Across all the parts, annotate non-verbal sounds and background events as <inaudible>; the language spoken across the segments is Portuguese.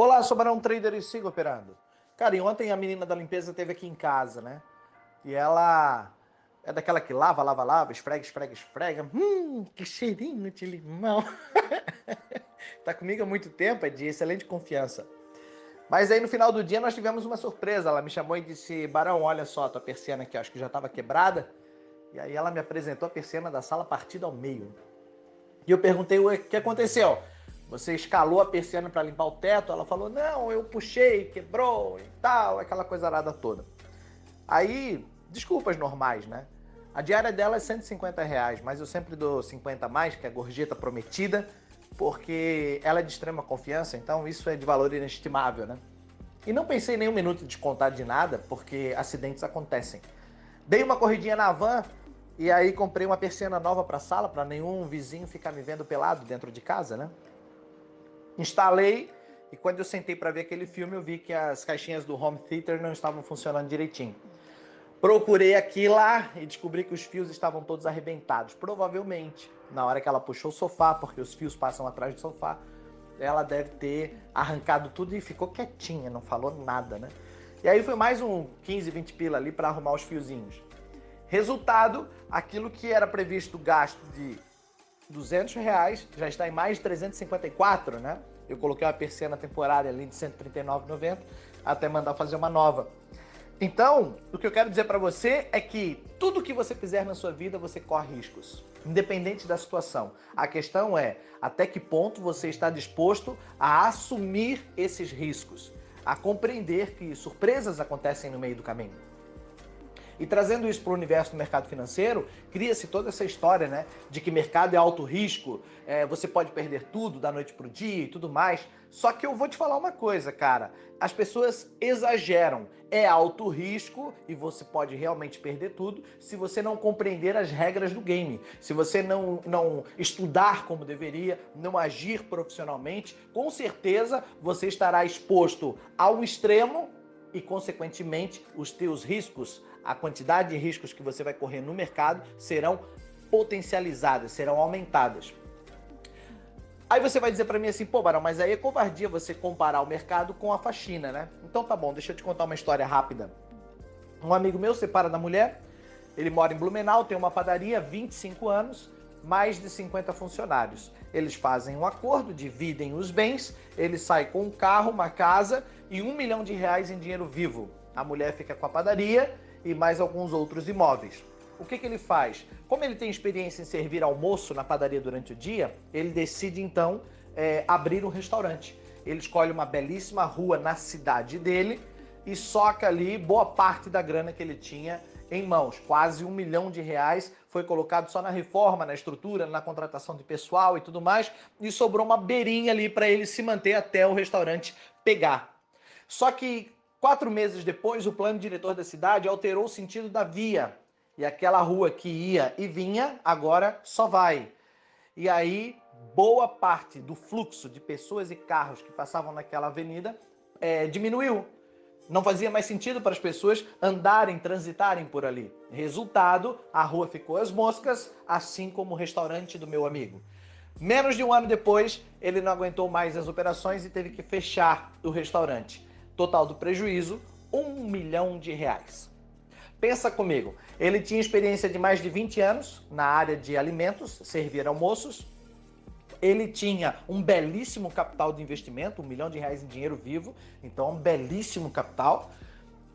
Olá, sou Barão Trader e sigo operando. Cara, e ontem a menina da limpeza teve aqui em casa, né? E ela é daquela que lava, lava, lava, esfrega, esfrega, esfrega. Hum, que cheirinho de limão. <laughs> tá comigo há muito tempo, é de excelente confiança. Mas aí no final do dia nós tivemos uma surpresa. Ela me chamou e disse: Barão, olha só, tua persiana aqui, acho que já estava quebrada. E aí ela me apresentou a persiana da sala partida ao meio. E eu perguntei o que aconteceu. Você escalou a persiana para limpar o teto? Ela falou: Não, eu puxei, quebrou e tal, aquela coisa arada toda. Aí, desculpas normais, né? A diária dela é 150 reais, mas eu sempre dou 50 a mais, que é a gorjeta prometida, porque ela é de extrema confiança, então isso é de valor inestimável, né? E não pensei nem um minuto de contar de nada, porque acidentes acontecem. Dei uma corridinha na van e aí comprei uma persiana nova para a sala, para nenhum vizinho ficar me vendo pelado dentro de casa, né? Instalei e quando eu sentei para ver aquele filme, eu vi que as caixinhas do home theater não estavam funcionando direitinho. Procurei aqui lá e descobri que os fios estavam todos arrebentados. Provavelmente, na hora que ela puxou o sofá, porque os fios passam atrás do sofá, ela deve ter arrancado tudo e ficou quietinha, não falou nada, né? E aí foi mais um 15, 20 pila ali para arrumar os fiozinhos. Resultado, aquilo que era previsto gasto de 200 reais, já está em mais de 354, né? Eu coloquei uma persiana temporária ali de 139,90 até mandar fazer uma nova. Então, o que eu quero dizer para você é que tudo que você fizer na sua vida, você corre riscos, independente da situação. A questão é até que ponto você está disposto a assumir esses riscos, a compreender que surpresas acontecem no meio do caminho. E trazendo isso para o universo do mercado financeiro, cria-se toda essa história, né? De que mercado é alto risco, é, você pode perder tudo da noite para o dia e tudo mais. Só que eu vou te falar uma coisa, cara. As pessoas exageram. É alto risco e você pode realmente perder tudo se você não compreender as regras do game. Se você não, não estudar como deveria, não agir profissionalmente, com certeza você estará exposto ao extremo e, consequentemente, os teus riscos a quantidade de riscos que você vai correr no mercado serão potencializadas, serão aumentadas. Aí você vai dizer para mim assim, pô, Barão, mas aí é covardia você comparar o mercado com a faxina, né? Então tá bom, deixa eu te contar uma história rápida. Um amigo meu separa da mulher, ele mora em Blumenau, tem uma padaria, 25 anos, mais de 50 funcionários. Eles fazem um acordo, dividem os bens, ele sai com um carro, uma casa e um milhão de reais em dinheiro vivo. A mulher fica com a padaria e mais alguns outros imóveis. O que, que ele faz? Como ele tem experiência em servir almoço na padaria durante o dia, ele decide então é, abrir um restaurante. Ele escolhe uma belíssima rua na cidade dele e soca ali boa parte da grana que ele tinha em mãos. Quase um milhão de reais foi colocado só na reforma, na estrutura, na contratação de pessoal e tudo mais, e sobrou uma beirinha ali para ele se manter até o restaurante pegar. Só que Quatro meses depois, o plano diretor da cidade alterou o sentido da via. E aquela rua que ia e vinha, agora só vai. E aí, boa parte do fluxo de pessoas e carros que passavam naquela avenida é, diminuiu. Não fazia mais sentido para as pessoas andarem, transitarem por ali. Resultado, a rua ficou às moscas, assim como o restaurante do meu amigo. Menos de um ano depois, ele não aguentou mais as operações e teve que fechar o restaurante. Total do prejuízo, um milhão de reais. Pensa comigo, ele tinha experiência de mais de 20 anos na área de alimentos, servir almoços. Ele tinha um belíssimo capital de investimento, um milhão de reais em dinheiro vivo, então um belíssimo capital.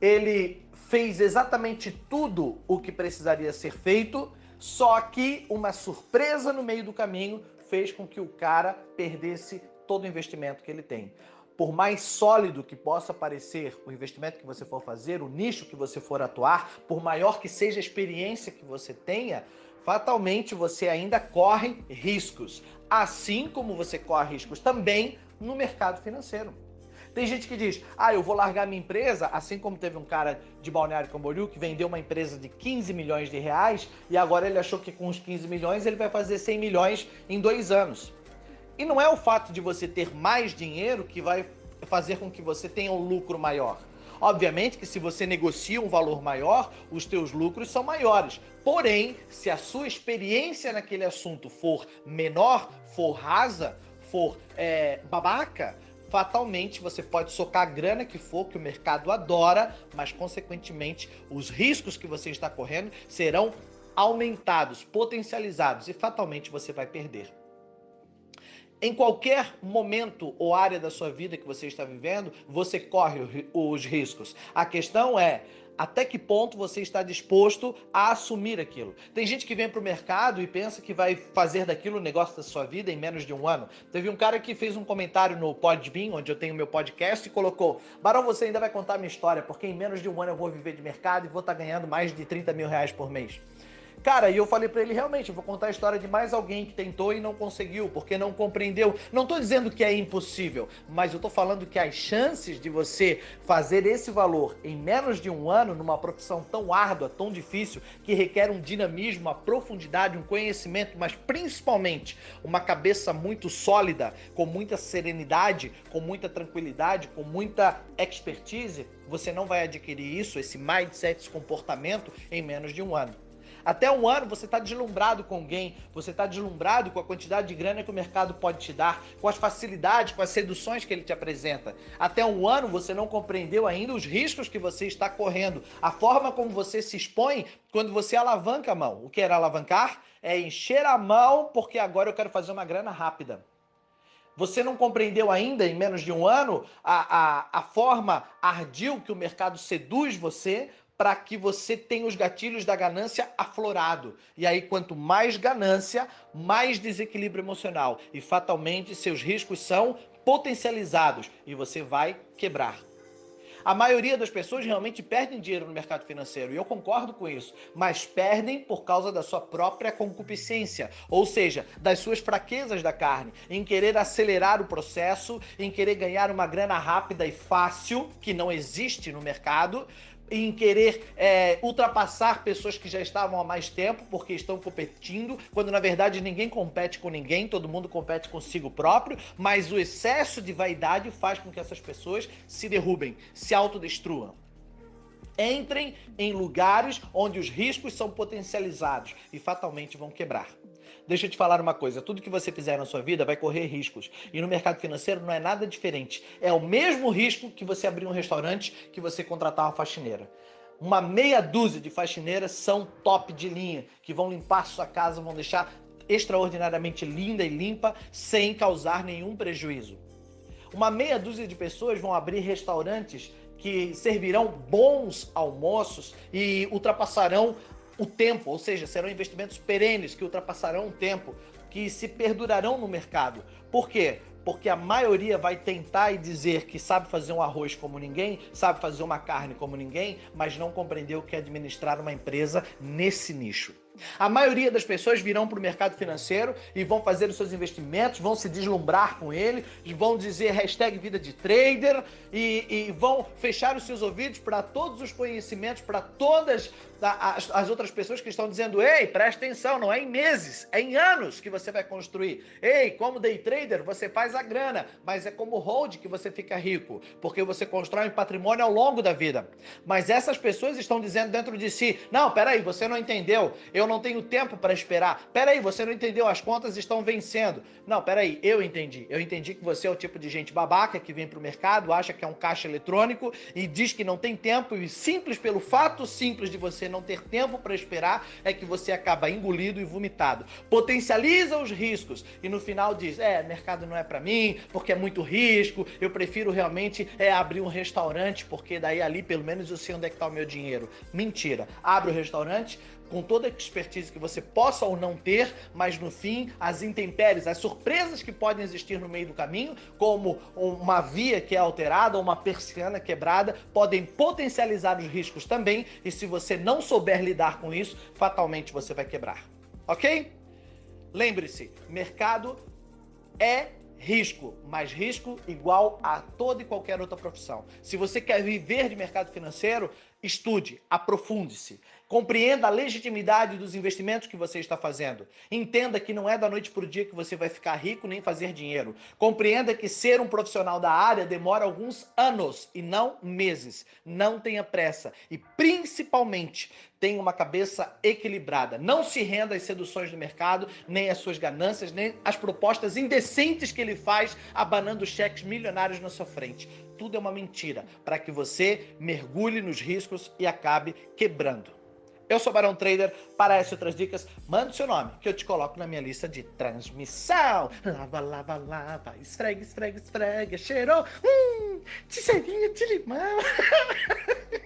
Ele fez exatamente tudo o que precisaria ser feito, só que uma surpresa no meio do caminho fez com que o cara perdesse todo o investimento que ele tem por mais sólido que possa parecer o investimento que você for fazer, o nicho que você for atuar, por maior que seja a experiência que você tenha, fatalmente você ainda corre riscos, assim como você corre riscos também no mercado financeiro. Tem gente que diz, ah, eu vou largar minha empresa, assim como teve um cara de Balneário Camboriú que vendeu uma empresa de 15 milhões de reais e agora ele achou que com os 15 milhões ele vai fazer 100 milhões em dois anos. E não é o fato de você ter mais dinheiro que vai fazer com que você tenha um lucro maior. Obviamente que se você negocia um valor maior, os teus lucros são maiores. Porém, se a sua experiência naquele assunto for menor, for rasa, for é, babaca, fatalmente você pode socar a grana que for, que o mercado adora, mas consequentemente os riscos que você está correndo serão aumentados, potencializados e fatalmente você vai perder. Em qualquer momento ou área da sua vida que você está vivendo, você corre os riscos. A questão é até que ponto você está disposto a assumir aquilo. Tem gente que vem para o mercado e pensa que vai fazer daquilo o negócio da sua vida em menos de um ano. Teve um cara que fez um comentário no Podbean, onde eu tenho meu podcast, e colocou: Barão, você ainda vai contar minha história, porque em menos de um ano eu vou viver de mercado e vou estar ganhando mais de 30 mil reais por mês. Cara, e eu falei para ele realmente, vou contar a história de mais alguém que tentou e não conseguiu, porque não compreendeu. Não tô dizendo que é impossível, mas eu tô falando que as chances de você fazer esse valor em menos de um ano numa profissão tão árdua, tão difícil, que requer um dinamismo, uma profundidade, um conhecimento, mas principalmente uma cabeça muito sólida, com muita serenidade, com muita tranquilidade, com muita expertise, você não vai adquirir isso, esse mindset, esse comportamento em menos de um ano. Até um ano você está deslumbrado com alguém, você está deslumbrado com a quantidade de grana que o mercado pode te dar, com as facilidades, com as seduções que ele te apresenta. Até um ano você não compreendeu ainda os riscos que você está correndo, a forma como você se expõe quando você alavanca a mão. O que era alavancar? É encher a mão porque agora eu quero fazer uma grana rápida. Você não compreendeu ainda, em menos de um ano, a, a, a forma ardil que o mercado seduz você para que você tenha os gatilhos da ganância aflorado. E aí, quanto mais ganância, mais desequilíbrio emocional. E fatalmente seus riscos são potencializados e você vai quebrar. A maioria das pessoas realmente perdem dinheiro no mercado financeiro, e eu concordo com isso, mas perdem por causa da sua própria concupiscência, ou seja, das suas fraquezas da carne, em querer acelerar o processo, em querer ganhar uma grana rápida e fácil, que não existe no mercado, em querer é, ultrapassar pessoas que já estavam há mais tempo porque estão competindo, quando na verdade ninguém compete com ninguém, todo mundo compete consigo próprio, mas o excesso de vaidade faz com que essas pessoas se derrubem, se autodestruam. Entrem em lugares onde os riscos são potencializados e fatalmente vão quebrar. Deixa eu te falar uma coisa: tudo que você fizer na sua vida vai correr riscos. E no mercado financeiro não é nada diferente. É o mesmo risco que você abrir um restaurante, que você contratar uma faxineira. Uma meia dúzia de faxineiras são top de linha, que vão limpar sua casa, vão deixar extraordinariamente linda e limpa, sem causar nenhum prejuízo. Uma meia dúzia de pessoas vão abrir restaurantes que servirão bons almoços e ultrapassarão o tempo, ou seja, serão investimentos perenes que ultrapassarão o tempo, que se perdurarão no mercado. Por quê? Porque a maioria vai tentar e dizer que sabe fazer um arroz como ninguém, sabe fazer uma carne como ninguém, mas não compreendeu o que é administrar uma empresa nesse nicho. A maioria das pessoas virão para o mercado financeiro e vão fazer os seus investimentos, vão se deslumbrar com ele, vão dizer hashtag vida de trader e, e vão fechar os seus ouvidos para todos os conhecimentos, para todas as, as, outras pessoas que estão dizendo: ei, presta atenção, não é em meses, é em anos que você vai construir. Ei, como day trader, você faz a grana, mas é como hold que você fica rico, porque você constrói um patrimônio ao longo da vida. Mas essas pessoas estão dizendo dentro de si: não, peraí, você não entendeu. Eu eu não tenho tempo para esperar. Peraí, você não entendeu, as contas estão vencendo. Não, peraí, eu entendi. Eu entendi que você é o tipo de gente babaca que vem para o mercado, acha que é um caixa eletrônico e diz que não tem tempo e simples pelo fato simples de você não ter tempo para esperar é que você acaba engolido e vomitado. Potencializa os riscos e no final diz: "É, mercado não é para mim, porque é muito risco. Eu prefiro realmente é abrir um restaurante porque daí ali pelo menos eu sei onde é que está o meu dinheiro". Mentira. Abre o restaurante, com toda a expertise que você possa ou não ter, mas no fim, as intempéries, as surpresas que podem existir no meio do caminho, como uma via que é alterada, uma persiana quebrada, podem potencializar os riscos também, e se você não souber lidar com isso, fatalmente você vai quebrar. Ok? Lembre-se, mercado é risco, mas risco igual a toda e qualquer outra profissão. Se você quer viver de mercado financeiro, Estude, aprofunde-se. Compreenda a legitimidade dos investimentos que você está fazendo. Entenda que não é da noite para o dia que você vai ficar rico nem fazer dinheiro. Compreenda que ser um profissional da área demora alguns anos e não meses. Não tenha pressa e, principalmente, tenha uma cabeça equilibrada. Não se renda às seduções do mercado, nem às suas ganâncias, nem às propostas indecentes que ele faz, abanando cheques milionários na sua frente. Tudo é uma mentira para que você mergulhe nos riscos e acabe quebrando. Eu sou Barão Trader. Para essas outras dicas, manda seu nome, que eu te coloco na minha lista de transmissão. Lava, lava, lava, esfrega, esfrega, esfrega, cheirou, hum, de cheirinho de limão.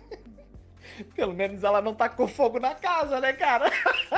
<laughs> Pelo menos ela não tá com fogo na casa, né, cara? <laughs>